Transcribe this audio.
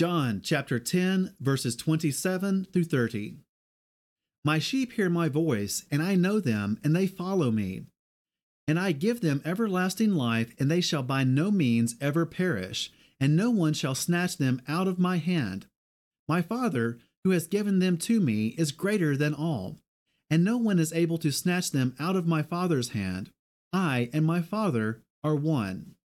John chapter 10, verses 27 through 30. My sheep hear my voice, and I know them, and they follow me. And I give them everlasting life, and they shall by no means ever perish, and no one shall snatch them out of my hand. My Father, who has given them to me, is greater than all, and no one is able to snatch them out of my Father's hand. I and my Father are one.